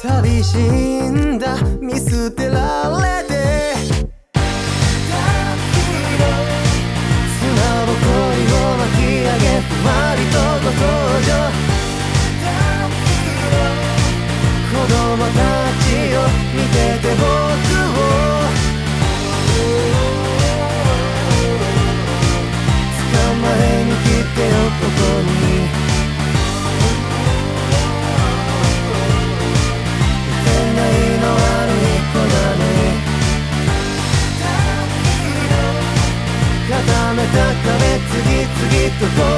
寂しいんだ。見捨てられた the road.